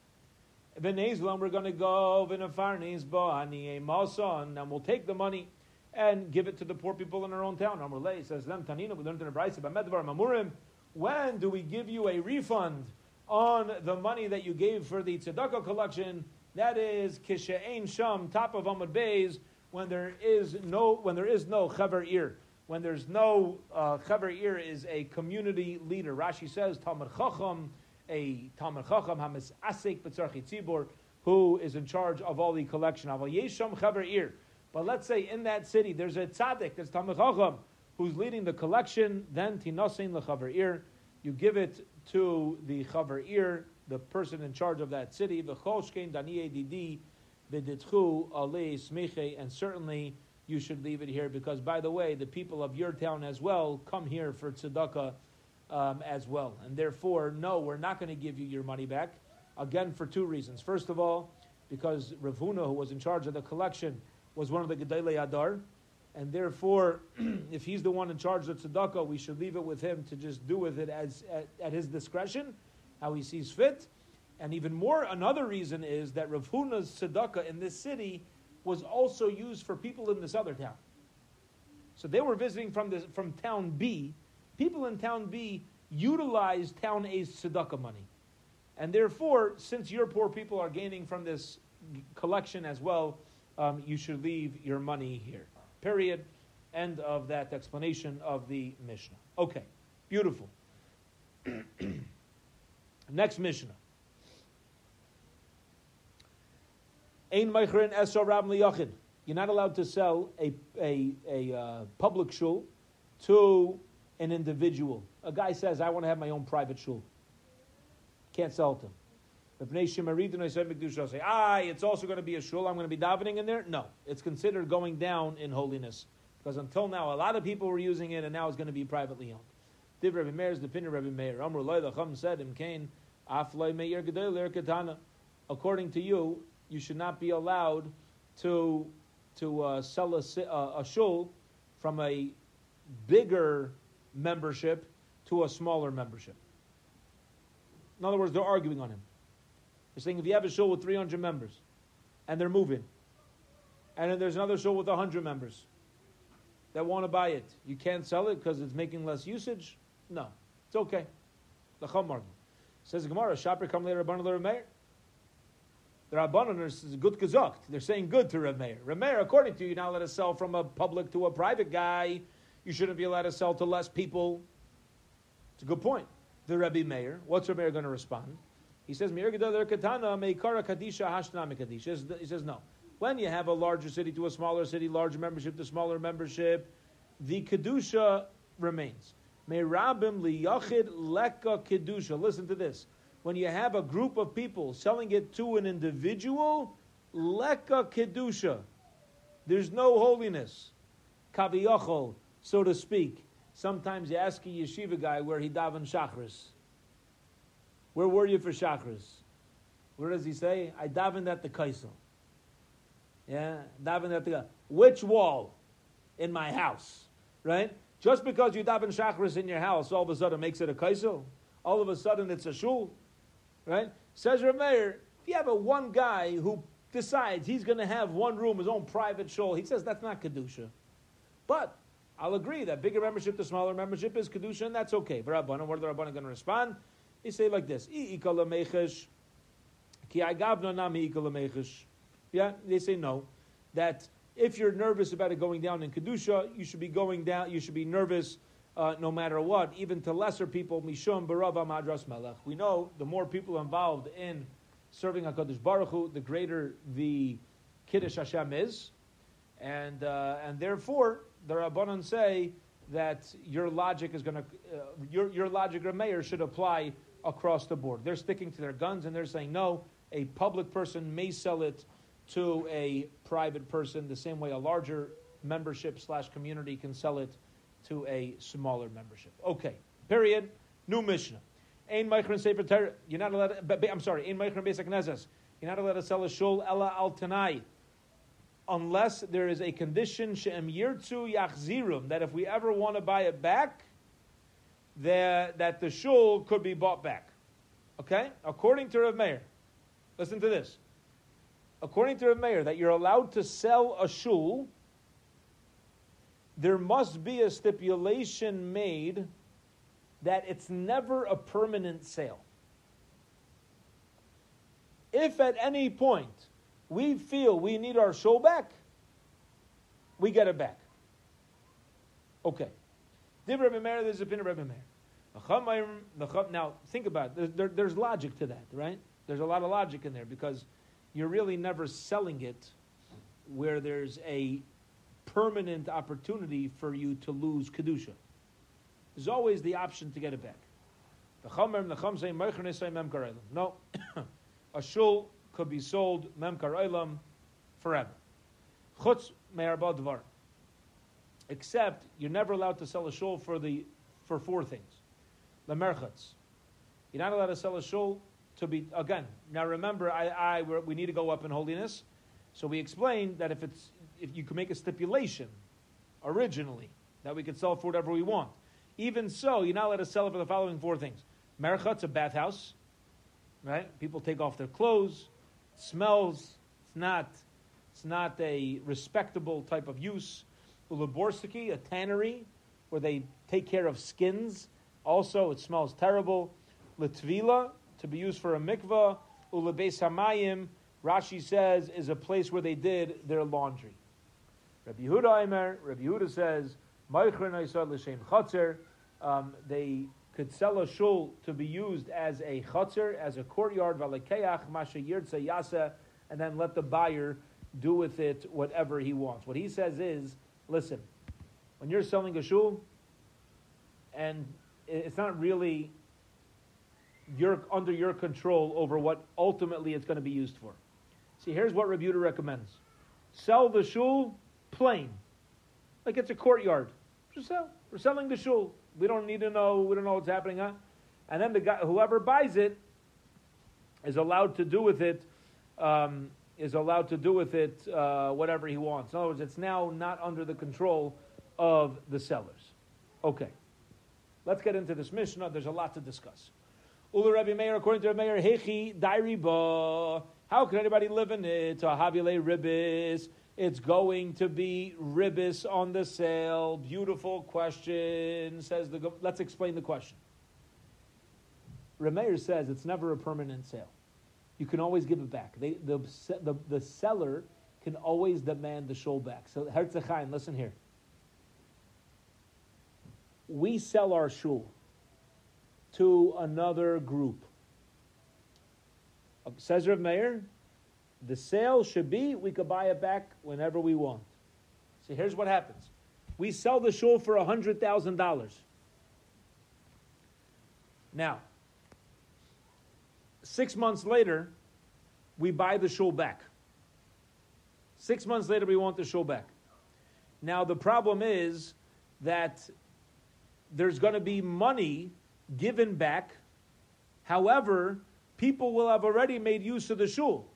V'nezlam, we're going to go, v'nefarnis ba'ani eh, mason, and we'll take the money and give it to the poor people in our own town. Amruleh says, them tanina, we learned in the Brisa, medvar mamurim, when do we give you a refund on the money that you gave for the tzedakah collection? That is, kishe'ein sham, top of Amud Beis, when there is no when there is no chaver ir, when there's no uh, chaver ir is a community leader. Rashi says Talmud Chacham, a Talmud Chacham hamis asek b'tzarchi tzibor, who is in charge of all the collection. But let's say in that city there's a tzaddik, there's Talmud Chacham, who's leading the collection, then tinasin lechaver ir, you give it to the chaver ir, the person in charge of that city, v'choshkein daniye didi v'ditchu alei smiche, and certainly you should leave it here because, by the way, the people of your town as well come here for tzedakah um, as well, and therefore, no, we're not going to give you your money back. Again, for two reasons. First of all, because Rav Huna, who was in charge of the collection, was one of the Gedolei Adar, and therefore, (clears throat) if he's the one in charge of tzedakah, we should leave it with him to just do with it as at, at his discretion, how he sees fit. And even more, another reason is that Rav Huna's tzedakah in this city was also used for people in this other town. So they were visiting from this from town B. People in town B utilized town A's tzedakah money, and therefore, since your poor people are gaining from this collection as well, um, you should leave your money here. Period. End of that explanation of the Mishnah. Okay, beautiful. (clears throat) Next Mishnah. Ein meicherin esor rab liyachid. You're not allowed to sell a, a, a uh, public shul to an individual. A guy says, I want to have my own private shul. Can't sell it to him. Say, ah, it's also going to be a shul, I'm going to be davening in there. No, it's considered going down in holiness. Because until now, a lot of people were using it, and now it's going to be privately owned. Div Rebbe Meir is the opinion of Rebbe Meir. Amr Chum said, Im Kain, Afloi Meir Gedei Katana. According to you, you should not be allowed to, to uh, sell a, uh, a shul from a bigger membership to a smaller membership. In other words, they're arguing on him. They're saying if you have a shul with 300 members and they're moving, and then there's another shul with 100 members that want to buy it, you can't sell it because it's making less usage? No. It's okay. The Chum argument. Says the Gemara, Shopper come later, Rabban Rav Meir. The Rabbanon is good gezukt. They're saying good to Rav Meir. According to you, not allowed to sell from a public to a private guy. You shouldn't be allowed to sell to less people. It's a good point. The Rebbe Meir, what's Rav Meir going to respond? He says. He says, no. When you have a larger city to a smaller city, larger membership to smaller membership, the kedusha remains. Meirabim liyachid leka kedusha. Listen to this. When you have a group of people selling it to an individual, leka kedusha. There's no holiness. Kaviyachol, so to speak. Sometimes you ask a yeshiva guy where he daven shachris. Where were you for Shachris? Where does he say? I davened at the Kaisel. Yeah, davened at the which wall in my house, right? Just because you daven Shachris in your house, all of a sudden makes it a Kaisel. All of a sudden it's a shul, right? Says Rameir, if you have a one guy who decides he's going to have one room, his own private shul, he says that's not kedusha. But I'll agree that bigger membership to smaller membership is kedusha, and that's okay. But Rabbanan, what are the Rabbanan going to respond? They say like this: ki Yeah, they say no. That if you're nervous about it going down in kedusha, you should be going down. You should be nervous uh, no matter what, even to lesser people. Mishum barava madras melech. We know the more people involved in serving Hakadosh Baruch Hu, the greater the kiddush Hashem is, and uh, and therefore the rabbanon say that your logic is going to uh, your your logic, Rameir, should apply across the board. They're sticking to their guns and they're saying, no, a public person may sell it to a private person the same way a larger membership slash community can sell it to a smaller membership. Okay, period. New Mishnah. Ein Meichrin Sefer Torah. You're not allowed. To, I'm sorry. Ein Meichrin Beis Knezes. You're not allowed to sell a shul ella al tanai, unless there is a condition she'em yirtzu yachzirum that if we ever want to buy it back, the, that the shul could be bought back. Okay? According to Rav Meir, listen to this. According to Rav Meir, that you're allowed to sell a shul, there must be a stipulation made that it's never a permanent sale. If at any point we feel we need our show back, we get it back. Okay. Dib Rebbe Meir, there's a opinion of Rebbe Meir. Now, think about it. There, there's logic to that, right? There's a lot of logic in there because you're really never selling it where there's a permanent opportunity for you to lose kedusha. There's always the option to get it back. No, (coughs) a shul could be sold memkar forever. Chutz dvar. Except you're never allowed to sell a shul for the for four things. The merchats. You're not allowed to sell a shul to be again. Now remember, I, I we need to go up in holiness. So we explained that if it's if you could make a stipulation originally that we could sell for whatever we want. Even so, you're not allowed to sell it for the following four things. Merchat's a bathhouse, right? People take off their clothes, smells. It's not, it's not a respectable type of use. Ulaborsiki, a tannery, where they take care of skins. Also, it smells terrible. Litvila, to be used for a mikvah. Ulabeis hamayim, Rashi says, is a place where they did their laundry. Rabbi Yehuda Aimer, Rabbi Yehuda says, um, they could sell a shul to be used as a chutzir, as a courtyard, and then let the buyer do with it whatever he wants. What he says is, listen, when you're selling a shul, and it's not really your, under your control over what ultimately it's going to be used for. See, here's what Rebuta recommends: sell the shul plain, like it's a courtyard. Sell. We're selling the shul. We don't need to know. We don't know what's happening, huh? And then the guy, whoever buys it, is allowed to do with it. Um, is allowed to do with it uh, whatever he wants. In other words, it's now not under the control of the sellers. Okay, let's get into this Mishnah. There's a lot to discuss. Ula Rabbi Meir, according to Rabbi Meir, Hechi Dairiba. How can anybody live in it? Habile ribis. It's going to be ribis on the sale. Beautiful question. Says the. Let's explain the question. Remeir says it's never a permanent sale. You can always give it back. They, the, the, the seller can always demand the shul back. So Herzechaim, listen here. We sell our shul to another group. Says Rav Meir, the sale should be we could buy it back whenever we want. See, here's what happens. We sell the shul for $100,000. Now, six months later, we buy the shul back. Six months later, we want the shul back. Now, the problem is that there's going to be money given back. However, people will have already made use of the shul.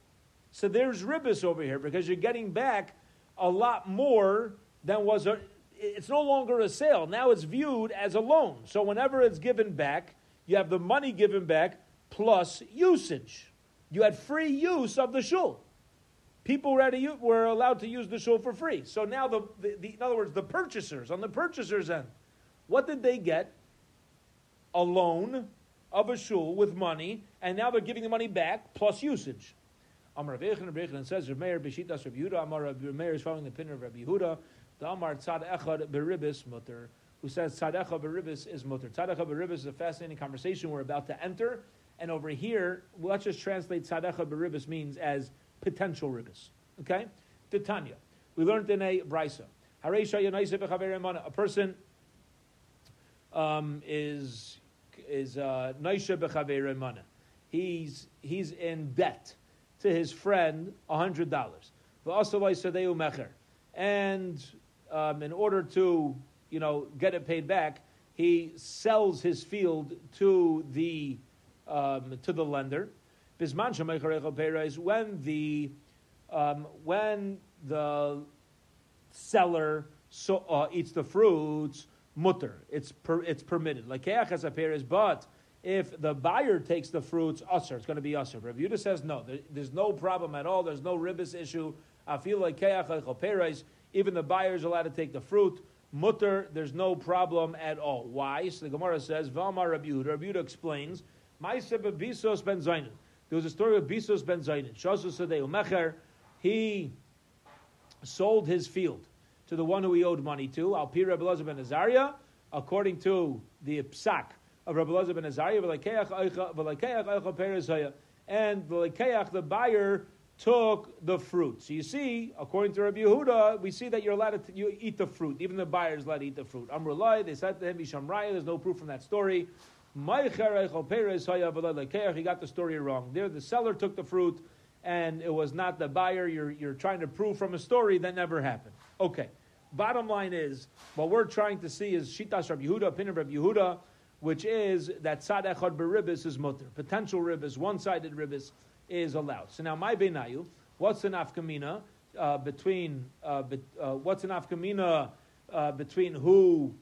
So there's ribis over here because you're getting back a lot more than was a. It's no longer a sale. Now it's viewed as a loan. So whenever it's given back, you have the money given back plus usage. You had free use of the shul. People were, were allowed to use the shul for free. So now, the, the, the, in other words, the purchasers, on the purchasers' end, what did they get? A loan of a shul with money, and now they're giving the money back plus usage. Amar Rav Yechon says Rav Meir b'shitas Rav Yehuda. Amar Rav Meir is following the opinion of Rav Yehuda. The Amar Tzad Echad beribis mutter, who says Tzad Echad beribis is mutter. Tzad Echad beribis is a fascinating conversation we're about to enter. And over here, let's just translate Tzad Echad beribis means as potential ribis. Okay, Titania. We learned in a brisa. A person um, is is uh, naisha He's he's in debt to his friend $100. And um, in order to, you know, get it paid back, he sells his field to the, um, to the lender. When the, um, when the seller so, uh, eats the fruits, mutter, it's, per, it's permitted. Like but if the buyer takes the fruits, usher, it's going to be usher. Rav Yehuda says no. There, there's no problem at all. There's no ribis issue. I feel like even the buyer is allowed to take the fruit. Mutter, there's no problem at all. Why? So the Gemara says, Valmar Rav Yehuda. Rav Yehuda explains, Bisos ben Zainin. There was a story of Bisos ben Zainin. Shasu Sadeu Mecher. He sold his field to the one who he owed money to. Al Pi Rabbi ben Azariah, according to the psak of Rabbi Elazar ben Azariah, and the buyer took the fruit. So you see, according to Rabbi Yehuda, we see that you're allowed to you eat the fruit. Even the buyer is allowed to eat the fruit. Amrulai, they said to him, Isham Raya, there's no proof from that story. He got the story wrong. There, the seller took the fruit, and it was not the buyer. You're, you're trying to prove from a story that never happened. Okay. Bottom line is, what we're trying to see is Shitas Rabbi Yehuda, opinion of Rabbi Yehuda, which is that Sad Echad Beribis is mutter. Potential ribis, one sided ribis, is allowed. So now, my Benayu, what's an afkamina uh, between, uh, uh, what's an afkamina uh, between who,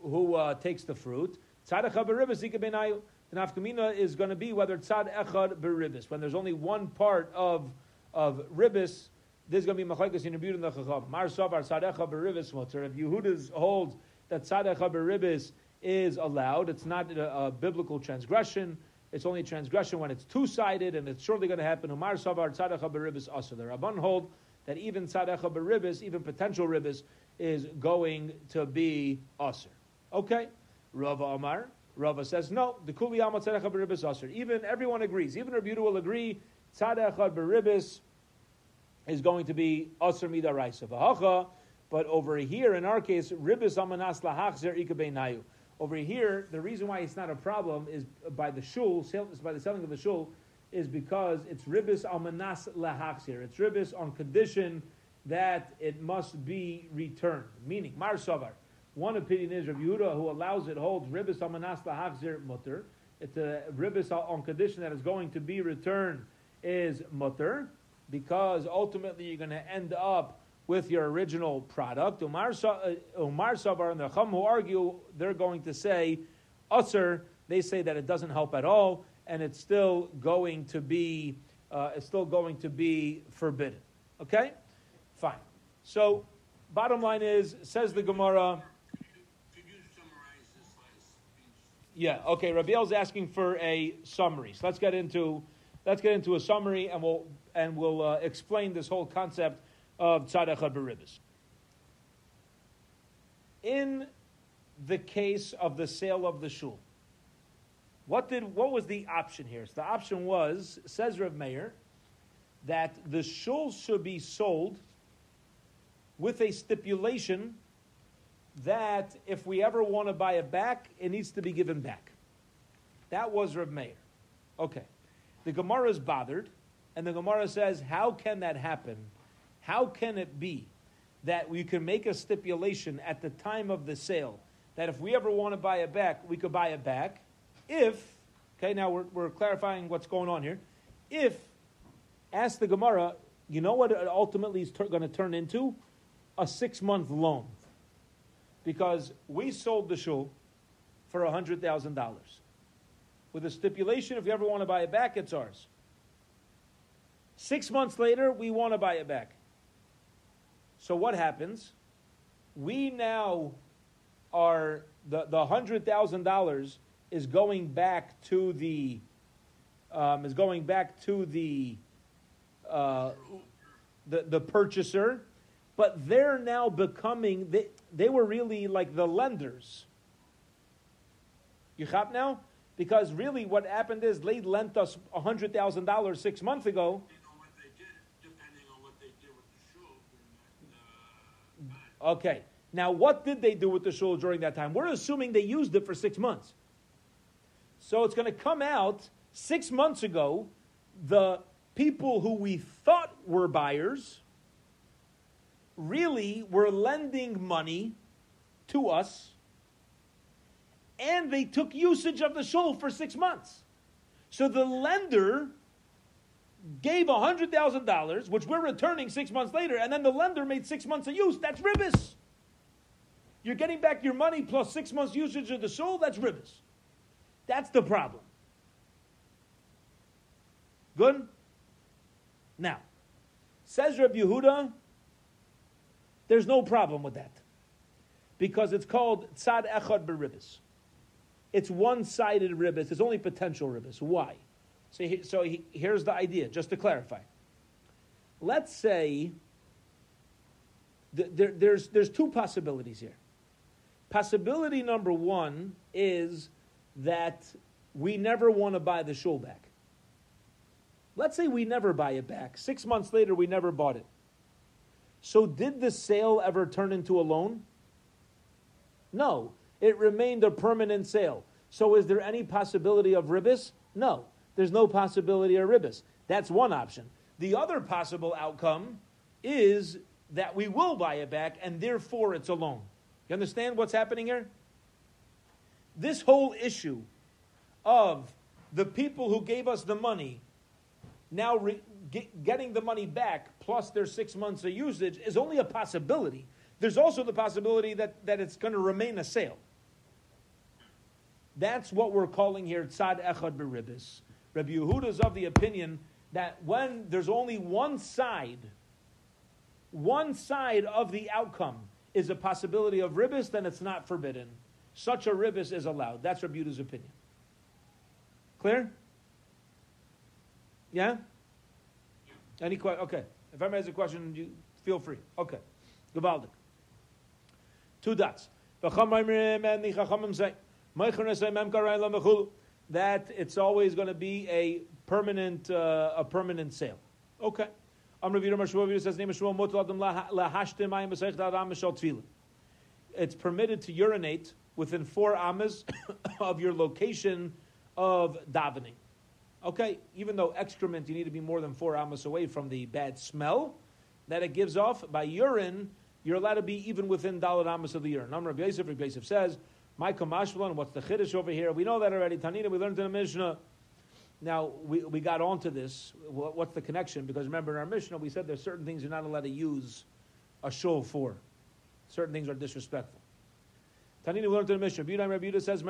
who uh, takes the fruit? Tzad echad beribis benayu. The nafkamina is going to be whether tzad echad beribis. When there's only one part of of ribis, there's going to be machlekes in the chacham. Mar savar tzad echad beribis mutter. If Yehuda's holds that tzad echad beribis is allowed, it's not a, a, biblical transgression. It's only a transgression when it's two sided, and it's surely going to happen. Umar savar tzad echad beribis also. The Rabban hold that even tzad beribis, even potential ribis, is going to be usher. Okay. Rava Amar. Rava says, no, the Kuli Amal Tzadechad Beribis Aser. Even everyone agrees. Even Rabbi will agree, Tzadechad Beribis is going to be Aser Mida Raisa. V'hacha, but over here, in our case, Ribis Amanas Lahachzer Ikabeinayu. Over here, the reason why it's not a problem is by the shul, by the selling of the shul, is because it's ribis almanas lahachzir. It's ribis on condition that it must be returned. Meaning, mar savar. One opinion is Rav Yehuda, who allows it, holds ribis amanas lahachzir mutter. It's a ribis on condition that is going to be returned is mutter, because ultimately you're going to end up with your original product. Umar, uh, Umar Savar and the Chum who argue, they're going to say, Usr, they say that it doesn't help at all, and it's still going to be, uh, it's still going to be forbidden. Okay? Fine. So, bottom line is, says the Gemara, Yeah, okay. Rabiel's asking for a summary. So let's get into let's get into a summary, and we'll and we'll uh, explain this whole concept of tzadachad beribis. In the case of the sale of the shul, what did what was the option here? So the option was says Rav Meir that the shul should be sold with a stipulation that if we ever want to buy it back, it needs to be given back. That was Rav Meir. Okay. The Gemara is bothered, and the Gemara says, How can that happen? How can it be that we can make a stipulation at the time of the sale that if we ever want to buy it back, we could buy it back? If, okay, now we're, we're clarifying what's going on here. If, ask the Gemara, you know what it ultimately is ter- going to turn into? A six month loan because we sold the shul for $100,000 with a stipulation if you ever want to buy it back, it's ours. Six months later, we want to buy it back. So what happens? We now are, the, the $100,000 is going back to the, um, is going back to the, uh, the, the purchaser, but they're now becoming, they, they were really like the lenders. You chop now? Because really what happened is they lent us $100,000 six months ago. Okay. Now, what did they do with the shul during that time? We're assuming they used it for six months. So it's going to come out six months ago, the people who we thought were buyers really were lending money to us, and they took usage of the shul for six months. So the lender gave $100,000, which we're returning six months later, and then the lender made six months of use. That's ribis. You're getting back your money plus six months usage of the soul, That's ribis. That's the problem. Good? Now, says Rabbi Yehuda, there's no problem with that. Because it's called tzad echad beribis. It's one-sided ribis. It's only potential ribis. Why? So, he, so he, here's the idea, just to clarify. Let's say th- there, there's, there's two possibilities here. Possibility number one is that we never want to buy the shul back. Let's say we never buy it back. Six months later, we never bought it. So, did the sale ever turn into a loan? No. It remained a permanent sale. So, is there any possibility of ribis? No. There's no possibility of ribis. That's one option. The other possible outcome is that we will buy it back and therefore it's a loan. You understand what's happening here? This whole issue of the people who gave us the money now re- get, getting the money back plus their six months of usage is only a possibility. There's also the possibility that, that it's going to remain a sale. That's what we're calling here tzad echad beribis. Rabbi Yehuda is of the opinion that when there's only one side, one side of the outcome is a possibility of ribis, then it's not forbidden. Such a ribis is allowed. That's Rabbi Yehuda's opinion. Clear? Yeah? Any question? Okay. If anyone has a question, you feel free. Okay. Gewaldig. Two dots. That it's always going to be a permanent, uh, a permanent sale. Okay. It's permitted to urinate within four amas (coughs) of your location of davening. Okay, even though excrement, you need to be more than four amas away from the bad smell that it gives off. By urine, you're allowed to be even within dalad amas of the urine. Number of Yosef, Yosef says, Michael Mashmalan, what's the chiddush over here? We know that already. Tanina, we learned in the Mishnah. Now, we, we got onto this. What's the connection? Because remember, in our Mishnah, we said there's certain things you're not allowed to use a shul for. Certain things are disrespectful. Tanina, we learned in the Mishnah. Rabbi Yehuda says,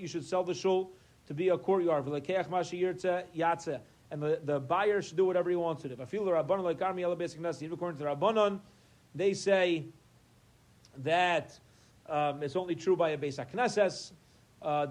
you should sell the shul to be a courtyard. And the, the buyer should do whatever he wants to do. If I feel the Rabbanon like army, according to the Rabbanon, they say that um, it's only true by a Beis HaKnesses, uh,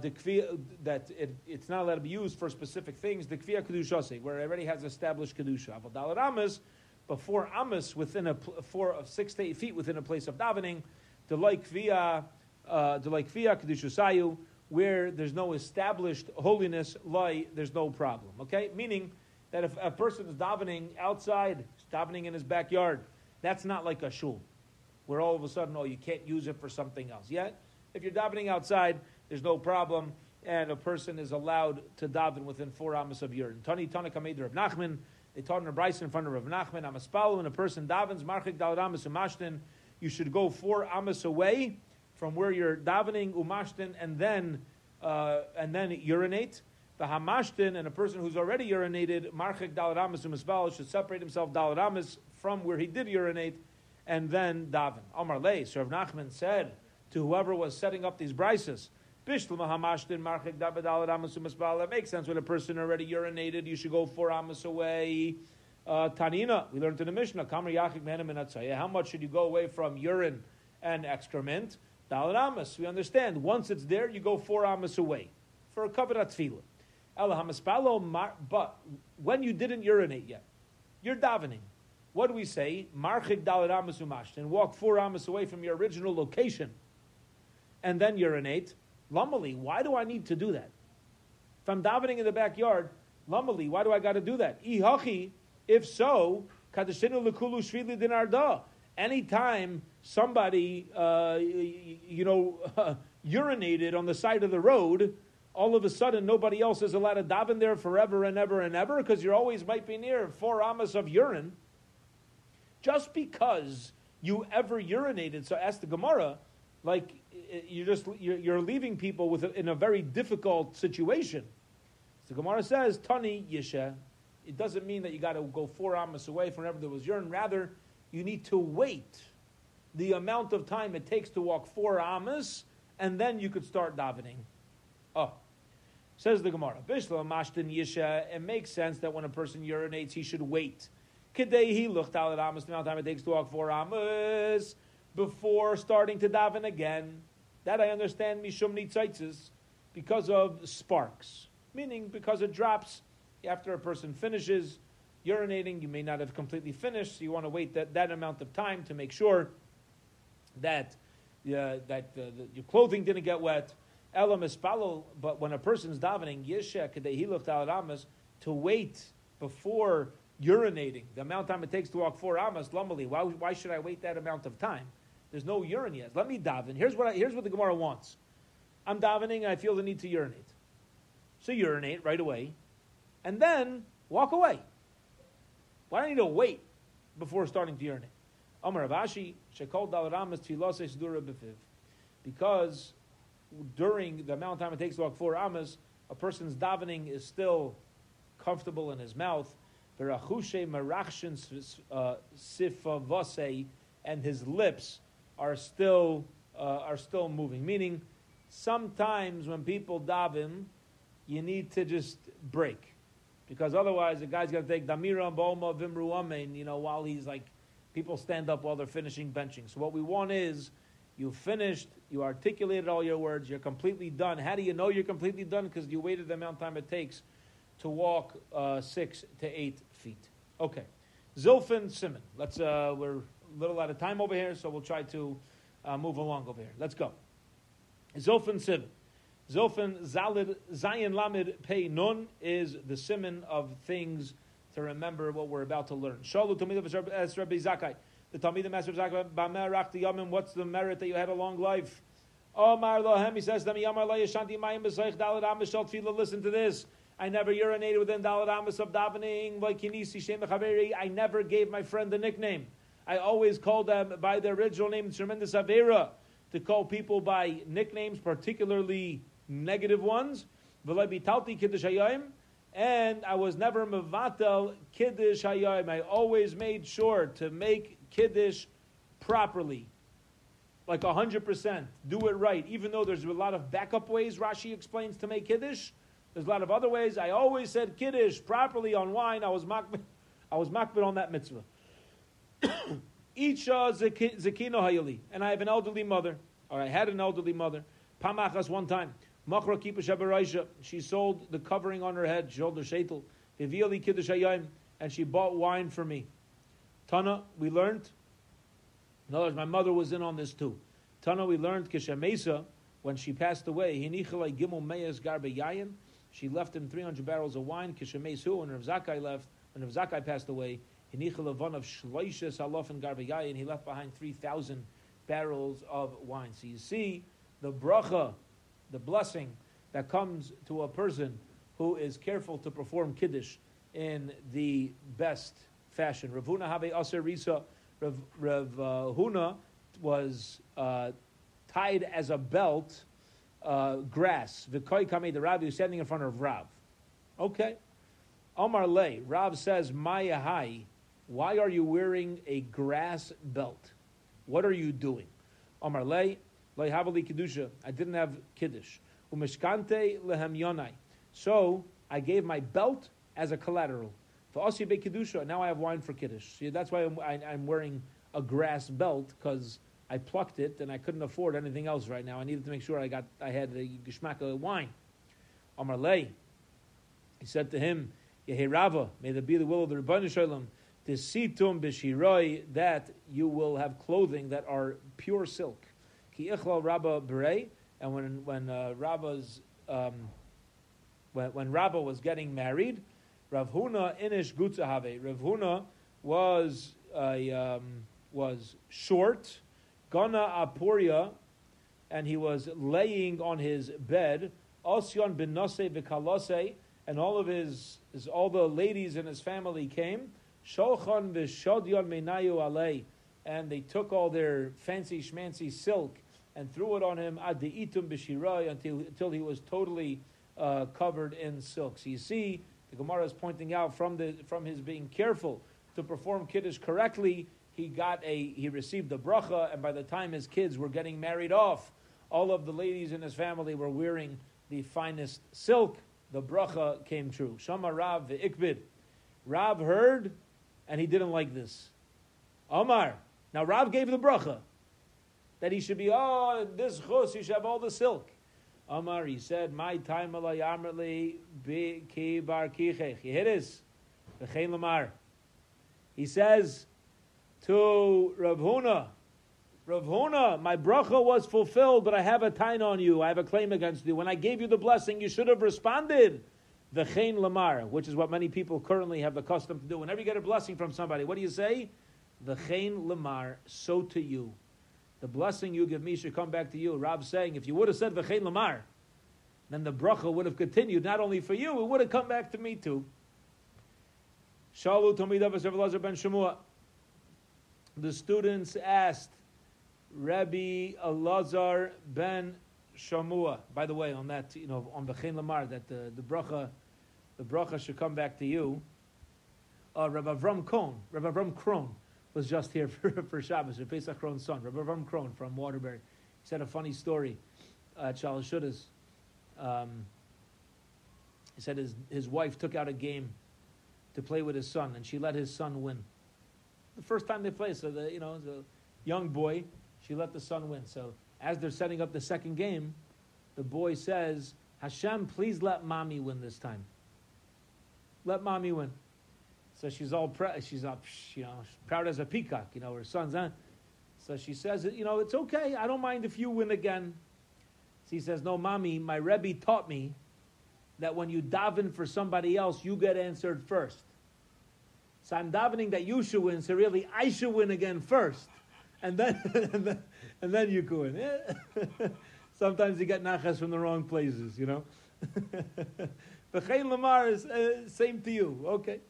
that it, it's not allowed to be used for specific things, the Kviya Kedushase, where it already has established Kedusha. Avodalat Amos, before Amos, within a, four, six to eight feet within a place of davening, the like Kviya, uh, the like Kviya Kedushasayu, where there's no established holiness, lie, there's no problem. Okay? Meaning that if a person is davening outside, davening in his backyard, that's not like a shul, where all of a sudden, oh, you can't use it for something else. Yet, if you're davening outside, there's no problem, and a person is allowed to daven within four amas of urine. Tani Tana Kamed Rav Nachman, they taught in a brisa in front of Rav Nachman, Amaspalu, when a person davens, Marchik Dalad Amas Umashtin, you should go four amas away from where you're davening umashtin and then uh, and then urinate. The hamashtin and a person who's already urinated marchik dalaramis umisbal should separate himself dalaramis from where he did urinate and then daven. Amar lei. So Rav Nachman said to whoever was setting up these brises. That makes sense. When a person already urinated, you should go four amas away. Uh, Tanina, we learned in the Mishnah, How much should you go away from urine and excrement? Dalad Amos. We understand. Once it's there, you go four amas away for a kavarat tefillah. But when you didn't urinate yet, you're davening. What do we say? Marchik Dalad Amos umasht and walk four Amos away from your original location, and then urinate. Lamali, why do I need to do that? If I'm davening in the backyard, Lamali, why do I got to do that? Ihachi, if so, kadeshinu lekulu shvili dinarda. Anytime somebody, uh, you know, (laughs) urinated on the side of the road, all of a sudden nobody else is allowed to daven there forever and ever and ever because you're always might be near four amas of urine. Just because you ever urinated, so ask the Gemara, like eh, you're just you're, leaving people with in a very difficult situation. So the Gemara says, "Tani yisha." It doesn't mean that you got to go four amas away from wherever there was urine. Rather, you need to wait the amount of time it takes to walk four amas, and then you could start davening. Oh, says the Gemara. Bishla mashtin yisha. It makes sense that when a person urinates, he should wait. Kedei he looked out at amas, the amount of time it takes to walk four amas before starting to daven again. That I understand mishum nitzaitzes because of sparks, meaning because it drops after a person finishes urinating. You may not have completely finished, so you want to wait that, that amount of time to make sure that uh, that uh, the, your clothing didn't get wet. Elam espalo, but when a person's davening, yeshek kadehilach daladamas, to wait before urinating, the amount of time it takes to walk four amas, lumali, why, why should I wait that amount of time? There's no urine yet. Let me daven. Here's what, I, here's what the Gemara wants. I'm davening I feel the need to urinate. So urinate right away, and then walk away. Why do I need to wait before starting to urinate? Amar Rav Ashi, Shekol Dalaramas Tfilose Sdura Befiv. Because during the amount of time it takes to walk four amas, a person's davening is still comfortable in his mouth. Verachushe Marachshin uh, Sifavose, and his lips are still uh, are still moving. Meaning, sometimes when people daven, you need to just break, because otherwise the guy's going to take damira boma vimru amen. You know, while he's like, people stand up while they're finishing benching. So what we want is. You finished, you articulated all your words, you're completely done. How do you know you're completely done? Because you waited the amount of time it takes to walk uh, six to eight feet. Okay. Zilfin Simon. Let's, uh, we're a little out of time over here, so we'll try to uh, move along over here. Let's go. Zilfin Simon. Zilfin Zalid Zayin Lamid Pei Nun is the simon of things to remember what we're about to learn. Shalu Tamid Rabbi Zakai. The Talmud Master of Zakai Bamerach Yamin. What's the merit that you had a long life? Omar Lohem. He says to me, Yamar La Yashanti Mayim B'Seich Dalad Tefillah. Listen to this. I never urinated within Dalad Amos of davening. I never gave my friend the nickname. I always called them by their original name, tremendous avera, to call people by nicknames, particularly negative ones. And I was never mevatel kiddush hayayim. I always made sure to make kiddush properly, like hundred percent. Do it right, even though there's a lot of backup ways. Rashi explains to make kiddush. There's a lot of other ways. I always said kiddush properly on wine. I was makbid, I was makbid on that mitzvah. (coughs) Each zakino hayali, and I have an elderly mother, or I had an elderly mother. Pamachas one time. Machra kipa She sold the covering on her head. She sold the sheitel. Hivili kiddush hayim, and she bought wine for me. Tana, we learned. In other words, my mother was in on this too. Tana, we learned kishamesa when she passed away. Hinichalei gimel meyas garbe yayin. She left him 300 barrels of wine. Kishemesu, when Rav Zakai left, when Rav Zakai passed away, of and and he left behind 3,000 barrels of wine. So you see the bracha, the blessing that comes to a person who is careful to perform Kiddush in the best fashion. Ravuna Aser Risa, Rav, Rav uh, Huna was uh, tied as a belt uh, grass. V'koi kame the Rabbi who's standing in front of Rav. Okay. Omar Le, Rav says, Maya Hai, why are you wearing a grass belt? What are you doing? Omar Le, Le Havali I didn't have Kiddush. Umeshkante lehem yonai. So I gave my belt as a collateral. For Osi Be Kedusha, now I have wine for Kiddush. That's why I'm, I, i am wearing a grass belt, because I plucked it and I couldn't afford anything else right now. I needed to make sure I got I had the geshmaka wine. Amar Lei, he said to him, Yeherava, may there be the will of the Rebbeinu Shalom, to situm b'shiroi, that you will have clothing that are pure silk. Ki ichlal Rabba berei, and when when uh, Rabba's um, when, when Rabba was getting married, Rav Huna inish gutzahave. Rav Huna was a um, was short Gana Apuria, and he was laying on his bed. Osyon bin Nase v'kalase, and all of his, his, all the ladies in his family came. Sholchan v'shodyon menayu alei, and they took all their fancy schmancy silk and threw it on him ad itum b'shirai until until he was totally uh, covered in silk. So you see, the Gemara is pointing out from the from his being careful to perform kiddush correctly he got a he received the bracha, and by the time his kids were getting married off, all of the ladies in his family were wearing the finest silk. The bracha came true. Shama Rav ikbid. Rav heard, and he didn't like this. Omar. Now Rav gave the bracha that he should be oh this chus he should have all the silk. Omar he said my time alayamrli be ki bar kichech. Here it is. He says to Rav Huna. Rav Huna, my bracha was fulfilled, but I have a tain on you. I have a claim against you. When I gave you the blessing, you should have responded. the chen lamar, which is what many people currently have the custom to do. Whenever you get a blessing from somebody, what do you say? The chen lamar, so to you. The blessing you give me should come back to you. Rab's saying, if you would have said the chen lamar, then the bracha would have continued not only for you, it would have come back to me too. Shalu Tomidav ben Shemua. The students asked Rabbi Elazar ben Shamua. By the way, on that, you know, on the Chen Lamar, that the, the bracha, the bracha should come back to you. Uh, Rabbi Avram Kohn, Rabbi Avram Krohn was just here (laughs) for, for Shabbos, Rabbi Pesach Krohn's son, Rabbi Avram Krohn from Waterbury. He said a funny story at shalosh seudos. Um, he said his, his wife took out a game to play with his son, and she let his son win. The first time they play, so the you know the young boy, she let the son win. So as they're setting up the second game, the boy says, Hashem, please let mommy win this time. Let mommy win. So she's all pr- she's up, you know, proud as a peacock, you know, her son's on. So she says, you know, it's okay. I don't mind if you win again. So he says, no, mommy, my Rebbe taught me that when you daven for somebody else, you get answered first. So I'm davening that you should win, so really I should win again first. And then, (laughs) and then, and then you go in. (laughs) Sometimes you get nachas from the wrong places, you know. (laughs) V'chein lamar is uh, same to you. Okay.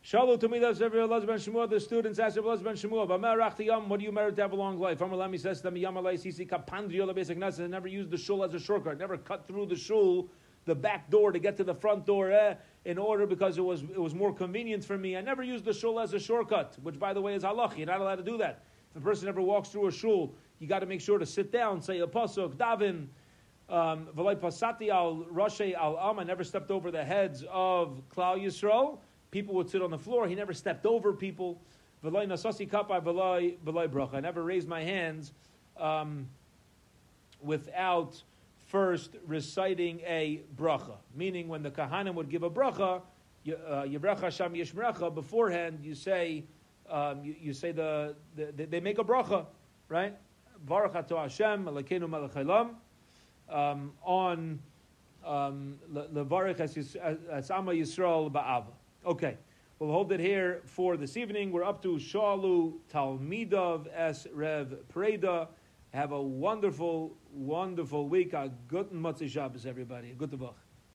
Shalom to me, that's every Allah ben Shmuel. The students ask Allah ben Shmuel, what do you merit to have a long life? Amalami says to them, Yamalai Sisi Kapandri Basic Nasa, never used the shul as a shortcut, never cut through the shul, the back door to get to the front door eh, in order because it was, it was more convenient for me. I never used the shul as a shortcut, which by the way is halach. You're not allowed to do that. If a person ever walks through a shul, you got to make sure to sit down, say a pasuk, davin, um, v'lay pasati al rashe al am. I never stepped over the heads of Klal Yisrael. People would sit on the floor. He never stepped over people. V'lay nasasi kapai v'lay bracha. I never raised my hands um, without first reciting a bracha. Meaning, when the kahanim would give a bracha, Yebracha uh, Sham Yishmeracha, beforehand you say, um, you, you, say the, the, they make a bracha, right? Baruch Ato Hashem, Elokeinu Melech Haolam, um, on um, Levarich as Ama Yisrael Ba'ava. Okay, we'll hold it here for this evening. We're up to Shalu Talmidov Es Rev Preda. Have a wonderful, wonderful week. A good Motzei Shabbos, everybody. Good Tavach.